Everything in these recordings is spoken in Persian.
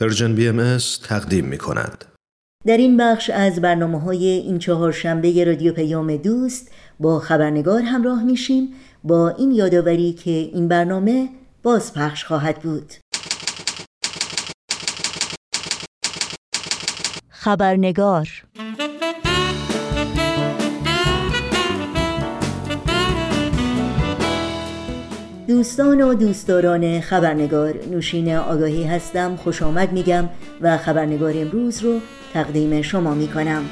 پرژن بی ام تقدیم می کند. در این بخش از برنامه های این چهارشنبه رادیو پیام دوست با خبرنگار همراه میشیم با این یادآوری که این برنامه بازپخش خواهد بود. خبرنگار دوستان و دوستداران خبرنگار نوشین آگاهی هستم خوش آمد میگم و خبرنگار امروز رو تقدیم شما می‌کنم.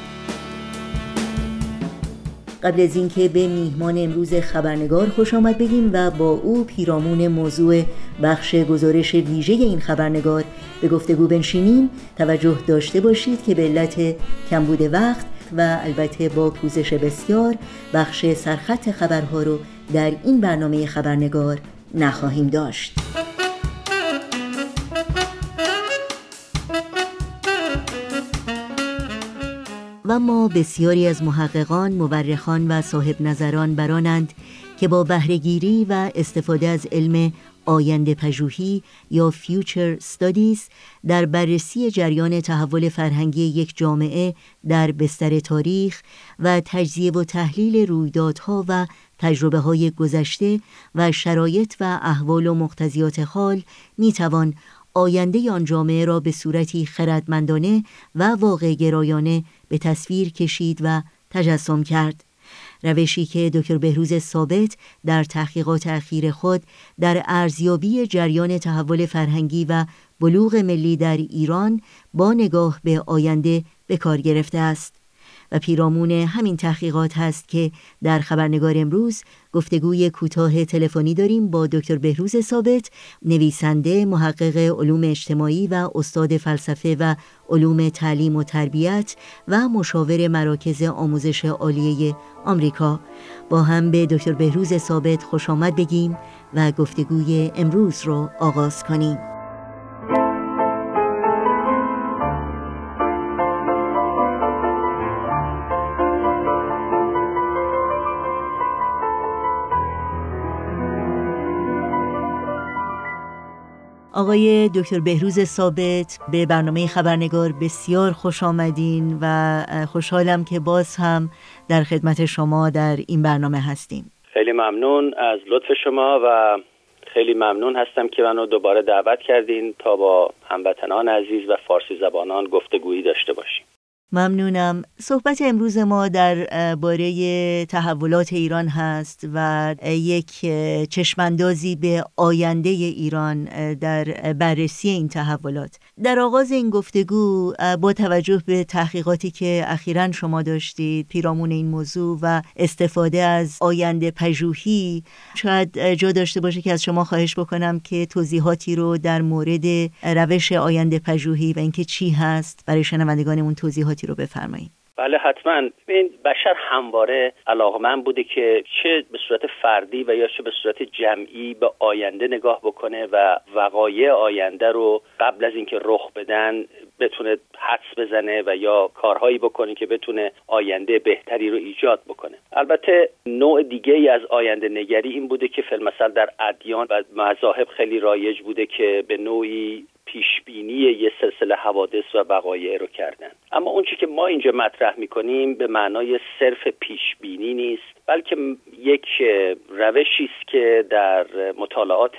قبل از اینکه به میهمان امروز خبرنگار خوش آمد بگیم و با او پیرامون موضوع بخش گزارش ویژه این خبرنگار به گفتگو بنشینیم توجه داشته باشید که به علت کمبود وقت و البته با پوزش بسیار بخش سرخط خبرها رو در این برنامه خبرنگار نخواهیم داشت. و ما بسیاری از محققان، مورخان و صاحب نظران برانند که با بهرهگیری و استفاده از علم آینده پژوهی یا فیوچر استادیز در بررسی جریان تحول فرهنگی یک جامعه در بستر تاریخ و تجزیه و تحلیل رویدادها و تجربه های گذشته و شرایط و احوال و مقتضیات حال می توان آینده آن جامعه را به صورتی خردمندانه و واقع گرایانه به تصویر کشید و تجسم کرد. روشی که دکتر بهروز ثابت در تحقیقات اخیر خود در ارزیابی جریان تحول فرهنگی و بلوغ ملی در ایران با نگاه به آینده به کار گرفته است. و پیرامون همین تحقیقات هست که در خبرنگار امروز گفتگوی کوتاه تلفنی داریم با دکتر بهروز ثابت نویسنده محقق علوم اجتماعی و استاد فلسفه و علوم تعلیم و تربیت و مشاور مراکز آموزش عالیه آمریکا. با هم به دکتر بهروز ثابت خوش آمد بگیم و گفتگوی امروز رو آغاز کنیم. آقای دکتر بهروز ثابت به برنامه خبرنگار بسیار خوش آمدین و خوشحالم که باز هم در خدمت شما در این برنامه هستیم. خیلی ممنون از لطف شما و خیلی ممنون هستم که منو دوباره دعوت کردین تا با هموطنان عزیز و فارسی زبانان گفتگویی داشته باشیم. ممنونم. صحبت امروز ما در باره تحولات ایران هست و یک چشماندازی به آینده ایران در بررسی این تحولات. در آغاز این گفتگو با توجه به تحقیقاتی که اخیرا شما داشتید پیرامون این موضوع و استفاده از آینده پژوهی شاید جا داشته باشه که از شما خواهش بکنم که توضیحاتی رو در مورد روش آینده پژوهی و اینکه چی هست برای شنوندگانمون توضیحاتی رو بفرمایید. بله حتما. این بشر همواره علاقمند بوده که چه به صورت فردی و یا چه به صورت جمعی به آینده نگاه بکنه و وقایع آینده رو قبل از اینکه رخ بدن بتونه حدس بزنه و یا کارهایی بکنه که بتونه آینده بهتری رو ایجاد بکنه. البته نوع دیگه ای از آینده نگری این بوده که فیلمسل در ادیان و مذاهب خیلی رایج بوده که به نوعی پیشبینی یه سلسله حوادث و وقایع رو کردن. اما اونچه که ما اینجا مطرح می‌کنیم به معنای صرف پیشبینی نیست بلکه یک روشی است که در مطالعات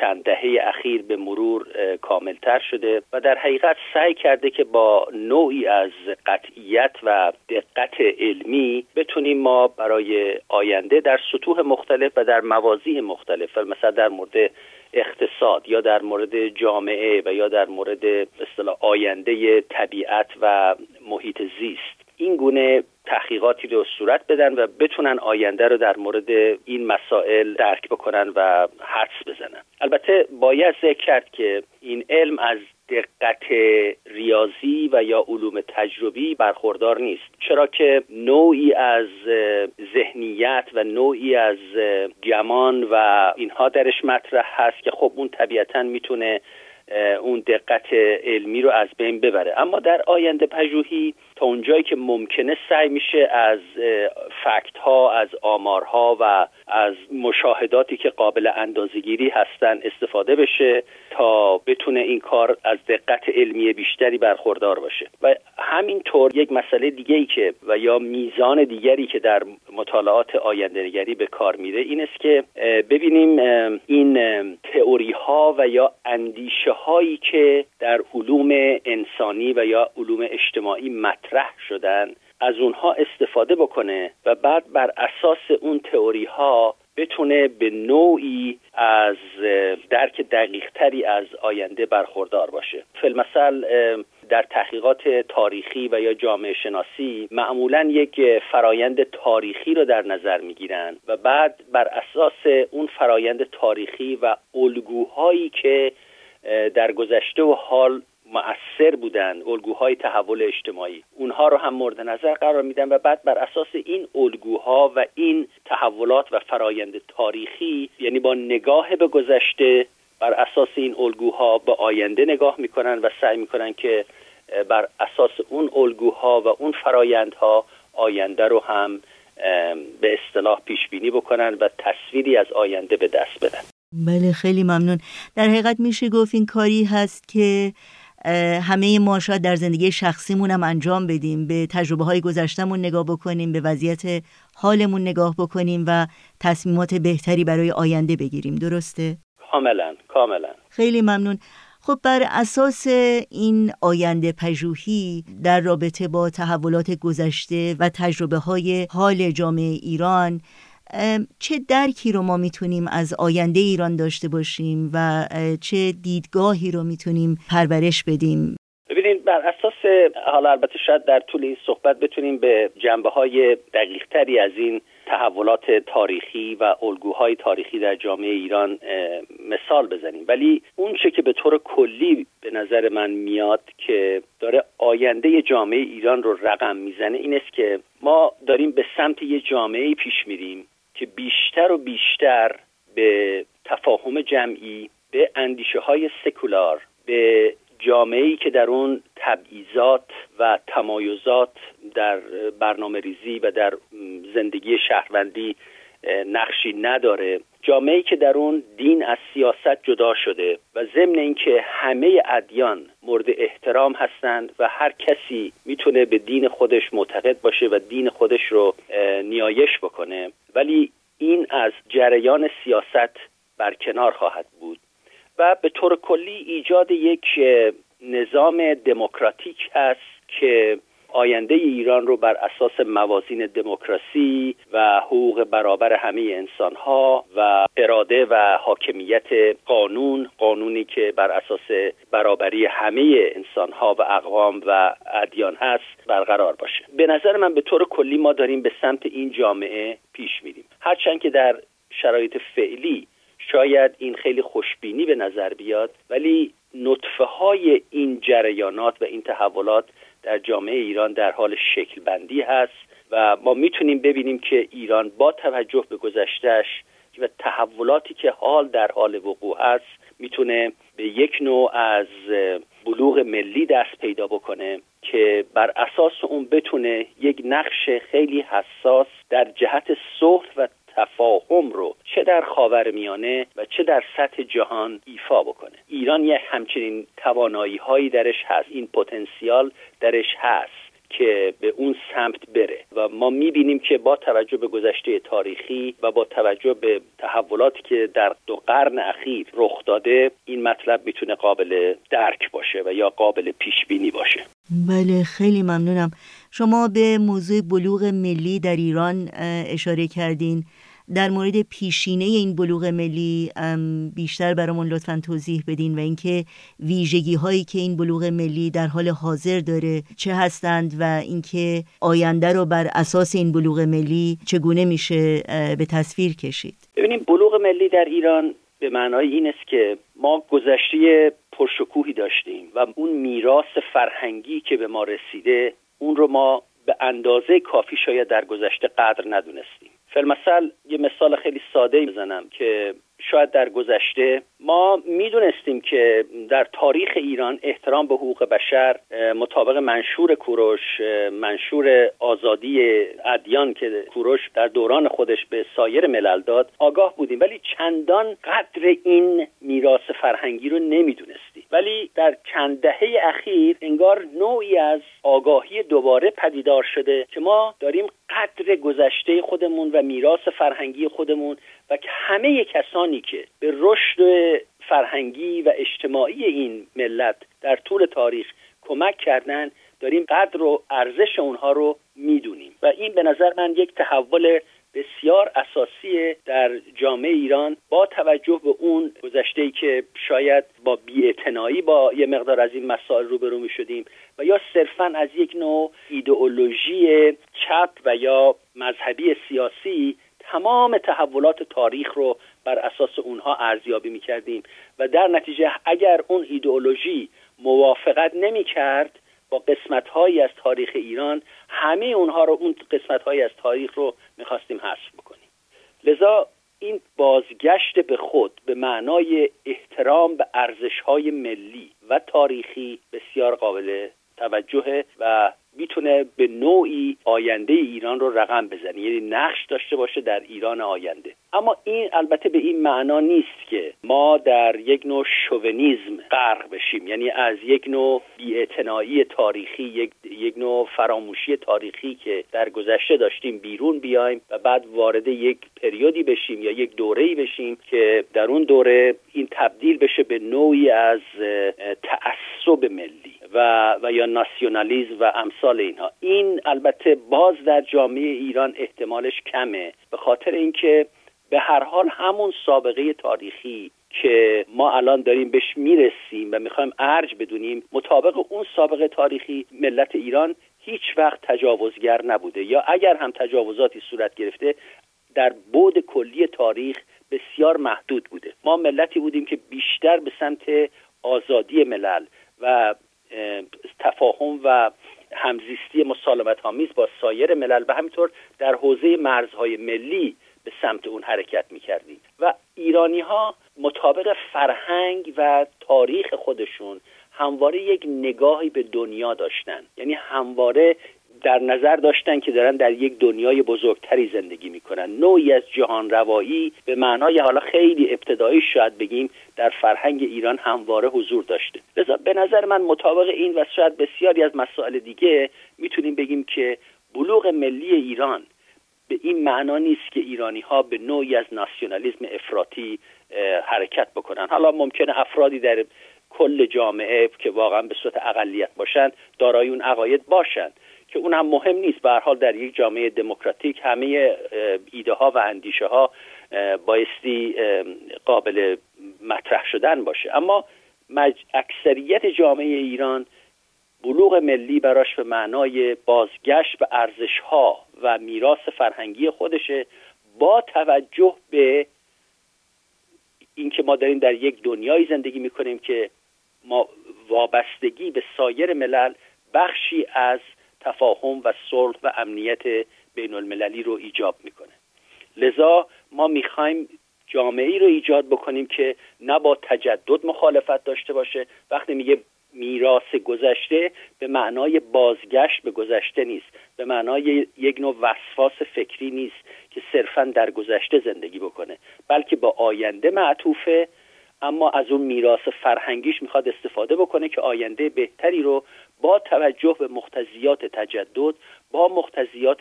چند دهه اخیر به مرور کاملتر شده و در حقیقت سعی کرده که با نوعی از قطعیت و دقت علمی بتونیم ما برای آینده در سطوح مختلف و در موازی مختلف مثلا در مورد اقتصاد یا در مورد جامعه و یا در مورد اصطلاح آینده طبیعت و محیط زیست این گونه تحقیقاتی رو صورت بدن و بتونن آینده رو در مورد این مسائل درک بکنن و حدس بزنن. البته باید ذکر کرد که این علم از دقت ریاضی و یا علوم تجربی برخوردار نیست. چرا که نوعی از ذهنیت و نوعی از گمان و اینها درش مطرح هست که خب اون طبیعتا می‌تونه اون دقت علمی رو از بین ببره. اما در آینده پژوهی تا اونجایی که ممکنه سعی میشه از فکت ها از آمارها و از مشاهداتی که قابل اندازگیری هستن استفاده بشه تا بتونه این کار از دقت علمی بیشتری برخوردار باشه. و همینطور یک مسئله دیگه ای که و یا میزان دیگری که در مطالعات آینده نگری به کار میره این است که ببینیم این تئوری ها و یا اندیشه هایی که در علوم انسانی و یا علوم اجتماعی مطرح شدن از اونها استفاده بکنه و بعد بر اساس اون تئوری ها بتونه به نوعی از درک دقیق تری از آینده برخوردار باشه. فیلمسل در تحقیقات تاریخی و یا جامعه شناسی معمولا یک فرایند تاریخی رو در نظر می‌گیرن و بعد بر اساس اون فرایند تاریخی و الگوهایی که در گذشته و حال مؤثر بودن الگوهای تحول اجتماعی. اونها رو هم مورد نظر قرار میدن و بعد بر اساس این الگوها و این تحولات و فرایند تاریخی یعنی با نگاه به گذشته بر اساس این الگوها به آینده نگاه می‌کنن و سعی می‌کنن که بر اساس اون الگوها و اون فرایندها آینده رو هم به اصطلاح پیش بینی بکنن و تصویری از آینده به دست بدن. بله خیلی ممنون. در حقیقت میشه گفت این کاری هست که همه ما شاید در زندگی شخصیمون هم انجام بدیم به تجربه های گذشتمون نگاه بکنیم به وضعیت حالمون نگاه بکنیم و تصمیمات بهتری برای آینده بگیریم. درسته؟ کاملا کاملا. خیلی ممنون. خب بر اساس این آینده پژوهی در رابطه با تحولات گذشته و تجربه های حال جامعه ایران چه درکی رو ما می‌تونیم از آینده ایران داشته باشیم و چه دیدگاهی رو می‌تونیم پرورش بدیم؟ ببینید بر اساس حالا البته شاید در طول این صحبت بتونیم به جنبه های دقیق تری از این تحولات تاریخی و الگوهای تاریخی در جامعه ایران مثال بزنیم. ولی اون چه که به طور کلی به نظر من میاد که داره آینده جامعه ایران رو رقم می‌زنه این است که ما داریم به سمت یه جامعه پیش میریم. که بیشتر و بیشتر به تفاهم جمعی به اندیشه های سکولار به جامعه ای که در اون تبعیضات و تمایزات در برنامه ریزی و در زندگی شهروندی نقشی نداره. جامعه که در اون دین از سیاست جدا شده و ضمن اینکه همه ادیان مورد احترام هستند و هر کسی می‌تونه به دین خودش معتقد باشه و دین خودش رو نیایش بکنه. ولی این از جریان سیاست برکنار خواهد بود و به طور کلی ایجاد یک نظام دموکراتیک هست که آینده ایران رو بر اساس موازین دموکراسی و حقوق برابر همه انسان ها و اراده و حاکمیت قانون قانونی که بر اساس برابری همه انسان ها و اقوام و ادیان هست برقرار باشه. به نظر من به طور کلی ما داریم به سمت این جامعه پیش میریم. هرچند که در شرایط فعلی شاید این خیلی خوشبینی به نظر بیاد ولی نطفه های این جریانات و این تحولات در جامعه ایران در حال شکل بندی هست و ما می‌تونیم ببینیم که ایران با توجه به گذشتهش و تحولاتی که حال در حال وقوع است می‌تونه به یک نوع از بلوغ ملی دست پیدا بکنه که بر اساس اون بتونه یک نقش خیلی حساس در جهت صلح و تفاهم رو چه در خاور میانه و چه در سطح جهان ایفا بکنه. ایران یک همچنین توانایی هایی درش هست. این پتانسیال درش هست که به اون سمت بره و ما می‌بینیم که با توجه به گذشته تاریخی و با توجه به تحولاتی که در دو قرن اخیر رخ داده این مطلب می‌تونه قابل درک باشه و یا قابل پیش بینی باشه. بله خیلی ممنونم. شما به موضوع بلوغ ملی در ایران اشاره کردین. در مورد پیشینه این بلوغ ملی بیشتر برامون لطفا توضیح بدین و اینکه ویژگی هایی که این بلوغ ملی در حال حاضر داره چه هستند و اینکه آینده رو بر اساس این بلوغ ملی چگونه میشه به تصویر کشید. ببینیم بلوغ ملی در ایران به معنای این است که ما گذشته پرشکوهی داشتیم و اون میراث فرهنگی که به ما رسیده اون رو ما به اندازه کافی شاید در گذشته قدر ندونستیم. فلمثل یه مثال خیلی ساده بزنم که شاید در گذشته ما می‌دونستیم که در تاریخ ایران احترام به حقوق بشر مطابق منشور کوروش منشور آزادی ادیان که کوروش در دوران خودش به سایر ملل داد آگاه بودیم. ولی چندان قدر این میراث فرهنگی رو نمی‌دونستیم. ولی در چند دهه اخیر انگار نوعی از آگاهی دوباره پدیدار شده که ما داریم قدر گذشته خودمون و میراث فرهنگی خودمون و که همه کسانی که به رشد فرهنگی و اجتماعی این ملت در طول تاریخ کمک کردن داریم قدر و ارزش اونها رو می‌دونیم. و این به نظر من یک تحول بسیار اساسی در جامعه ایران با توجه به اون گذشته که شاید با بیاعتنایی با یه مقدار از این مسائل روبرو می شدیم و یا صرفا از یک نوع ایدئولوژی چپ و یا مذهبی سیاسی تمام تحولات تاریخ رو بر اساس اونها ارزیابی می کردیم و در نتیجه اگر اون ایدئولوژی موافقت نمی کرد با قسمت هایی از تاریخ ایران همه اونها رو اون قسمت هایی از تاریخ رو می‌خواستیم حذف بکنیم. لذا این بازگشت به خود به معنای احترام به ارزش های ملی و تاریخی بسیار قابل توجهه و می‌تونه به نوعی آینده ایران رو رقم بزنه. یعنی نقش داشته باشه در ایران آینده. اما این البته به این معنا نیست که ما در یک نوع شوونیزم غرق بشیم. یعنی از یک نوع بیاعتنایی تاریخی یک, یک نوع فراموشی تاریخی که در گذشته داشتیم بیرون بیایم و بعد وارد یک پریودی بشیم یا یک دوره‌ای بشیم که در اون دوره این تبدیل بشه به نوعی از تعصب ملی. و, و یا ناسیونالیزم و امثال اینها. این البته باز در جامعه ایران احتمالش کمه به خاطر اینکه به هر حال همون سابقه تاریخی که ما الان داریم بهش می‌رسیم و می‌خوایم ارج بدونیم مطابق اون سابقه تاریخی ملت ایران هیچ وقت تجاوزگر نبوده. یا اگر هم تجاوزاتی صورت گرفته در بود کلی تاریخ بسیار محدود بوده. ما ملتی بودیم که بیشتر به سمت آزادی ملل و تفاهم و همزیستی مسالمت آمیز با سایر ملل و همینطور در حوزه مرزهای ملی به سمت اون حرکت می‌کردیم. و ایرانی ها مطابق فرهنگ و تاریخ خودشون همواره یک نگاهی به دنیا داشتن. یعنی همواره در نظر داشتن که دارن در یک دنیای بزرگتری زندگی می‌کنن. نوعی از جهان روایی به معنای حالا خیلی ابتدایی شاید بگیم در فرهنگ ایران همواره حضور داشته. لذا به نظر من مطابق این و شاید بسیاری از مسائل دیگه می‌تونیم بگیم که بلوغ ملی ایران به این معنا نیست که ایرانی ها به نوعی از ناسیونالیسم افراطی حرکت بکنن. حالا ممکنه افرادی در کل جامعه که واقعا به صورت اقلیت باشن دارای اون عقاید باشند که اون هم مهم نیست. به حال در یک جامعه دموکراتیک همه ایده ها و اندیشه ها بایستی قابل مطرح شدن باشه. اما اکثریت جامعه ایران بلوغ ملی براش به معنای بازگشت به ارزش ها و میراث فرهنگی خودشه با توجه به اینکه ما داریم در یک دنیای زندگی می‌کنیم که ما وابستگی به سایر ملل بخشی از تفاهم و صلح و امنیت بین المللی رو ایجاب می‌کنه. لذا ما می‌خوایم جامعه ای رو ایجاد بکنیم که نه با تجدد مخالفت داشته باشه. وقتی میگه میراث گذشته به معنای بازگشت به گذشته نیست. به معنای یک نوع وسواس فکری نیست که صرفا در گذشته زندگی بکنه بلکه با آینده معطوفه اما از اون میراث فرهنگیش می‌خواد استفاده بکنه که آینده بهتری رو با توجه به مختزیات تجدد با مختزیات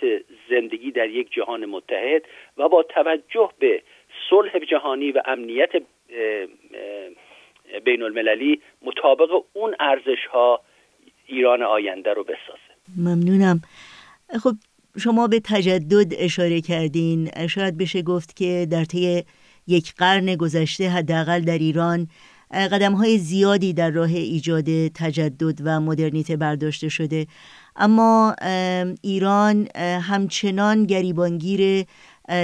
زندگی در یک جهان متحد و با توجه به صلح جهانی و امنیت بین المللی مطابق اون ارزش ها ایران آینده رو بسازه. ممنونم. خب شما به تجدد اشاره کردین. شاید بشه گفت که در طی یک قرن گذشته حداقل در ایران قدم های زیادی در راه ایجاد تجدد و مدرنیته برداشته شده اما ایران همچنان گریبانگیر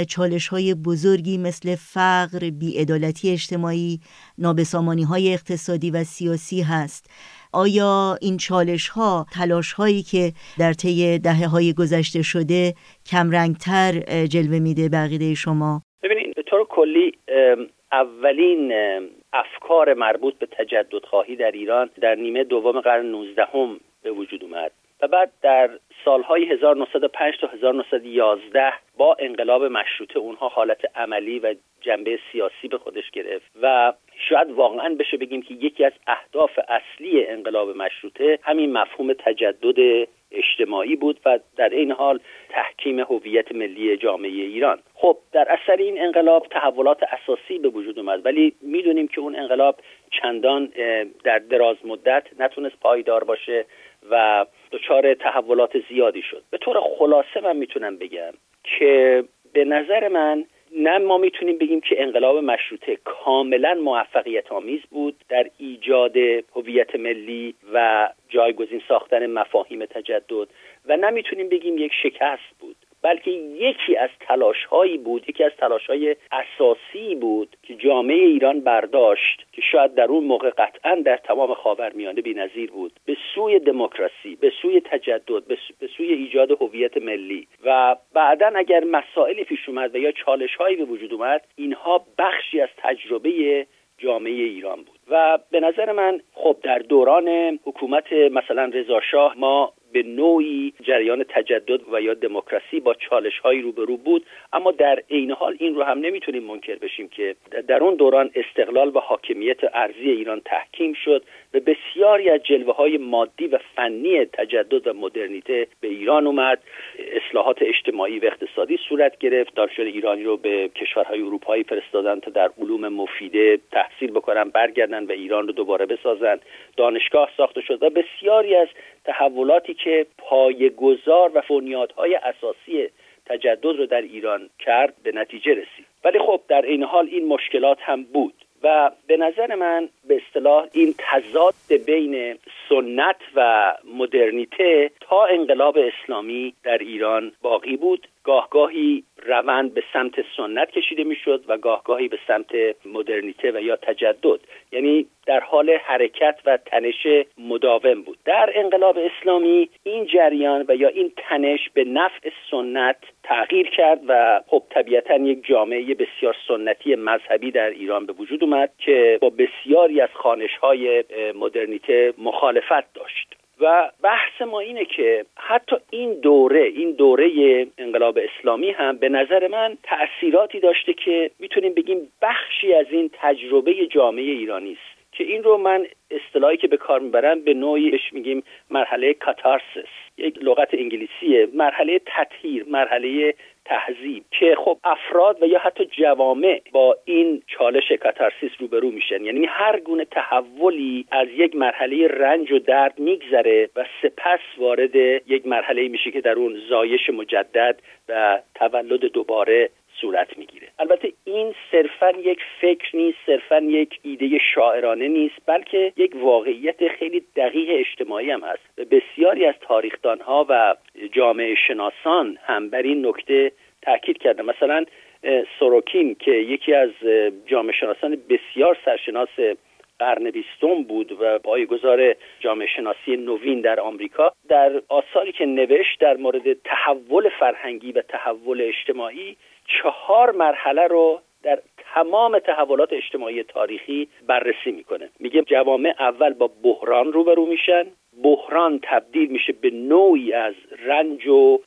چالش های بزرگی مثل فقر، بیعدالتی اجتماعی، نابسامانی های اقتصادی و سیاسی هست آیا این چالش ها تلاش هایی که در طی دهه های گذشته شده کمرنگتر جلوه میده بقیده شما؟ کلی اولین افکار مربوط به تجدد خواهی در ایران در نیمه دوم قرن 19 هم به وجود اومد و بعد در سالهای 1905 تا 1911 با انقلاب مشروطه اونها حالت عملی و جنبه سیاسی به خودش گرفت و شاید واقعا بشه بگیم که یکی از اهداف اصلی انقلاب مشروطه همین مفهوم تجدد اجتماعی بود و در این حال تحکیم هویت ملی جامعه ایران. خب در اثر این انقلاب تحولات اساسی به وجود اومد ولی می‌دونیم که اون انقلاب چندان در دراز مدت نتونست پایدار باشه و دچار تحولات زیادی شد. به طور خلاصه من می‌تونم بگم که به نظر من نه ما می‌تونیم بگیم که انقلاب مشروطه کاملا موفقیت آمیز بود در ایجاد هویت ملی و جایگزین ساختن مفاهیم تجدد و نمی‌تونیم بگیم یک شکست بود. بلکه یکی از تلاش هایی بود یکی از تلاش های اساسی بود که جامعه ایران برداشت که شاید در اون موقع قطعا در تمام خاورمیانه بی‌نظیر بود. به سوی دموکراسی به سوی تجدد به سوی ایجاد هویت ملی. و بعدا اگر مسائلی پیش اومد و یا چالش هایی به وجود اومد اینها بخشی از تجربه جامعه ایران بود. و به نظر من خب در دوران حکومت مثلا رضا شاه ما به نوعی جریان تجدد و یا دموکراسی با چالش هایی روبرو بود. اما در عین حال این رو هم نمی‌تونیم منکر بشیم که در اون دوران استقلال و حاکمیت ارزی ایران تحکیم شد و بسیاری از جلوه های مادی و فنی تجدد و مدرنیته به ایران اومد. اصلاحات اجتماعی و اقتصادی صورت گرفت. دانشجوی ایرانی رو به کشورهای اروپایی فرستادن تا در علوم مفیده تحصیل بکنن برگردن و ایران رو دوباره بسازن. دانشگاه ساخته شد و بسیاری از تحولاتی که پایگذار و بنیادهای اساسی تجدد رو در ایران کرد به نتیجه رسید. ولی خب در این حال این مشکلات هم بود و به نظر من به اصطلاح این تضاد بین سنت و مدرنیته تا انقلاب اسلامی در ایران باقی بود. گاهگاهی روند به سمت سنت کشیده می‌شد و گاهگاهی به سمت مدرنیته و یا تجدد. یعنی در حال حرکت و تنش مداوم بود. در انقلاب اسلامی این جریان و یا این تنش به نفع سنت تغییر کرد و خب طبیعتا یک جامعه بسیار سنتی مذهبی در ایران به وجود اومد که با بسیاری از خانش های مدرنیته مخالفت داشت. و بحث ما اینه که حتی این دوره این دوره انقلاب اسلامی هم به نظر من تأثیراتی داشته که می‌تونیم بگیم بخشی از این تجربه جامعه ایرانی است. که این رو من اصطلاحی که به کار می‌برم به نوعی بهش میگیم مرحله کاتارسس یک لغت انگلیسیه. مرحله تطهیر مرحله تهذیب که خب افراد و یا حتی جوامع با این چالش کاتارسیس روبرو میشن. یعنی هر گونه تحولی از یک مرحله رنج و درد میگذره و سپس وارد یک مرحله میشه که در اون زایش مجدد و تولد دوباره صورت می‌گیره. البته این صرفا یک فکر نیست صرفا یک ایده شاعرانه نیست بلکه یک واقعیت خیلی دقیق اجتماعی هم هست. و بسیاری از تاریخدانها و جامعه شناسان هم بر این نکته تاکید کردن. مثلا سوروکین که یکی از جامعه شناسان بسیار سرشناس قرن بیستم بود و پایگزار جامعه شناسی نوین در آمریکا در آثاری که نوشت در مورد تحول فرهنگی و تحول اجتماعی چهار مرحله رو در تمام تحولات اجتماعی تاریخی بررسی می‌کنه. میگه جوامع اول با بحران روبرو میشن بحران تبدیل میشه به نوعی از رنج و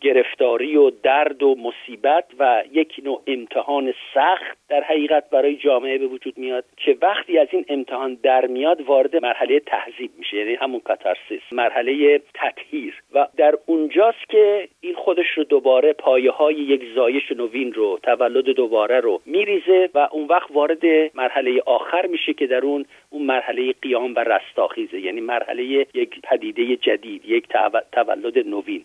گرفتاری و درد و مصیبت و یک نوع امتحان سخت در حقیقت برای جامعه به وجود میاد که وقتی از این امتحان در میاد وارد مرحله تهذیب میشه یعنی همون کاتارسیس مرحله تطهیر. و در اونجاست که این خودش رو دوباره پایه های یک زایش نوین رو تولد دوباره رو میریزه و اون وقت وارد مرحله آخر میشه که در اون اون مرحله قیام و رستاخیزه یعنی مرحله یک پدیده جدید یک تولد نوین.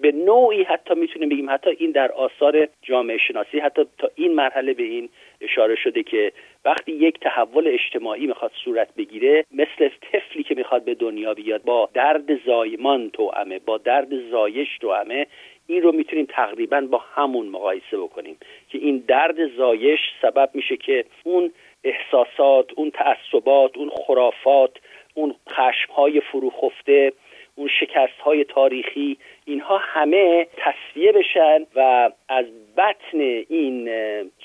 به نوعی حتی می‌تونیم بگیم حتی این در آثار جامعه شناسی حتی تا این مرحله به این اشاره شده که وقتی یک تحول اجتماعی می‌خواد صورت بگیره مثل طفلی که می‌خواد به دنیا بیاد با درد زایمان توامه با درد زایش توامه این رو می‌تونیم تقریبا با همون مقایسه بکنیم که این درد زایش سبب میشه که اون احساسات اون تعصبات اون خرافات اون خشمهای فروخفته اون شکست های تاریخی اینها همه تصفیه بشن و از بطن این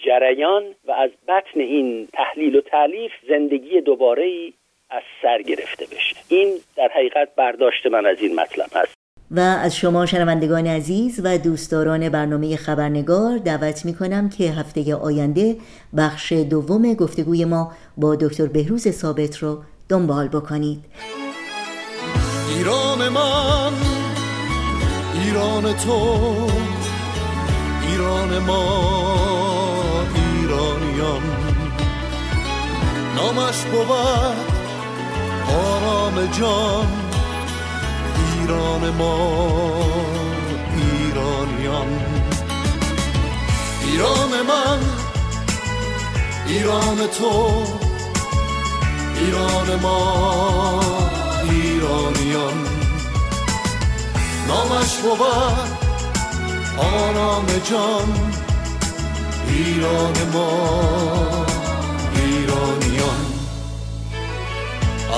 جریان و از بطن این تحلیل و تعلیف زندگی دوباره ای از سر گرفته بشه. این در حقیقت برداشت من از این مطلب هست. و از شما شنوندگان عزیز و دوستداران برنامه خبرنگار دعوت می کنم که هفته آینده بخش دوم گفتگوی ما با دکتر بهروز ثابت رو دنبال بکنید. ایران من ایران تو ایران ما ایرانیان. نامش بود آرام جان ایران ما ایرانیان. ایران من ایران تو. ایران ما ایرانیان. نامش بود آرام جان. ایران ما ایرانیان.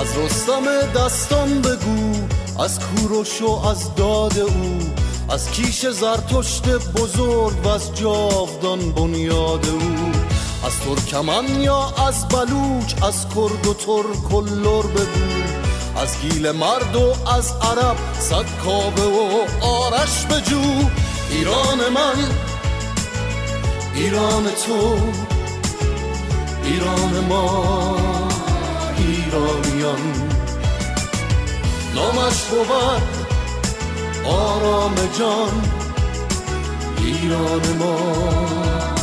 از رستم دستان بگو از کوروش و از داد او. از کیش زرتشت بزرگ و از جاودان بنیاد او. از ترکمن یا از بلوچ از کرد و ترک و لر بگو از گیل مرد و از عرب صد کابه و آرش بجو ایران من ایران تو ایران ما ایرانیان. نامش بود آرام جان ایران ما.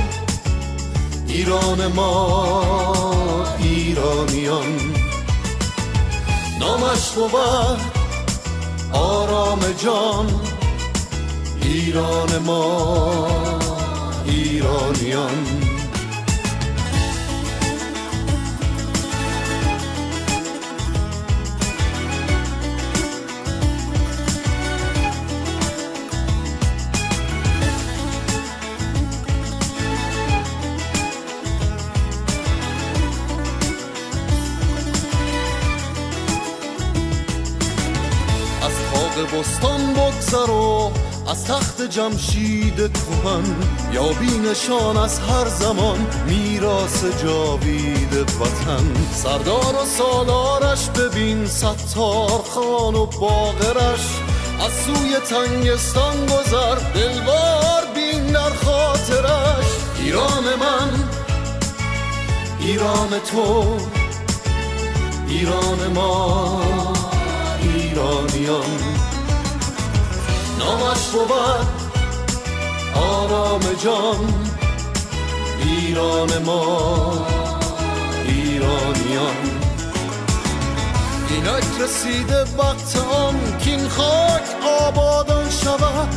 ایران ما ایرانیان. نامش بود آرام جان ایران ما ایرانیان. بستان بگذر و از تخت جمشید کهن یا بینشان از هر زمان میراس جاوید وطن. سردار و سالارش ببین ستار خان و باغرش از سوی تنگستان گذر. دلوار بین در خاطرش. ایران من ایران تو ایران ما ایرانیان. نامش بود آرام جان ایران ما ایرانیان. اینک رسیده وقت آن کین خاک آبادان شود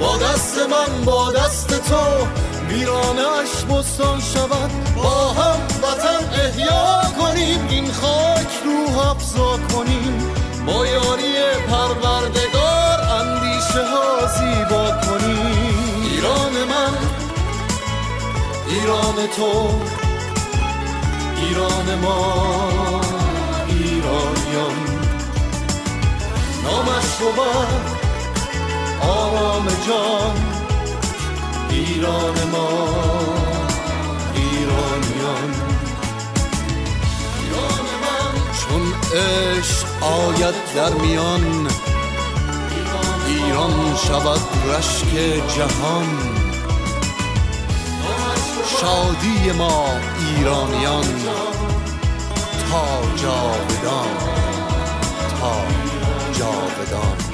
با دست من با دست تو ویرانش بستان شود. با هم وطن احیا کنیم این خاک روح افزا کنیم. با یاری پروردگار اندیشه ها زیبا کنی. ایران من ایران تو ایران ما ایرانیان. نامش بود آرام جان. ایران ما ایرانیان. ایران من. چون عشق آید در میان ویران شود رشک جهان. شادی ما ایرانیان تا جاودان تا جاودان.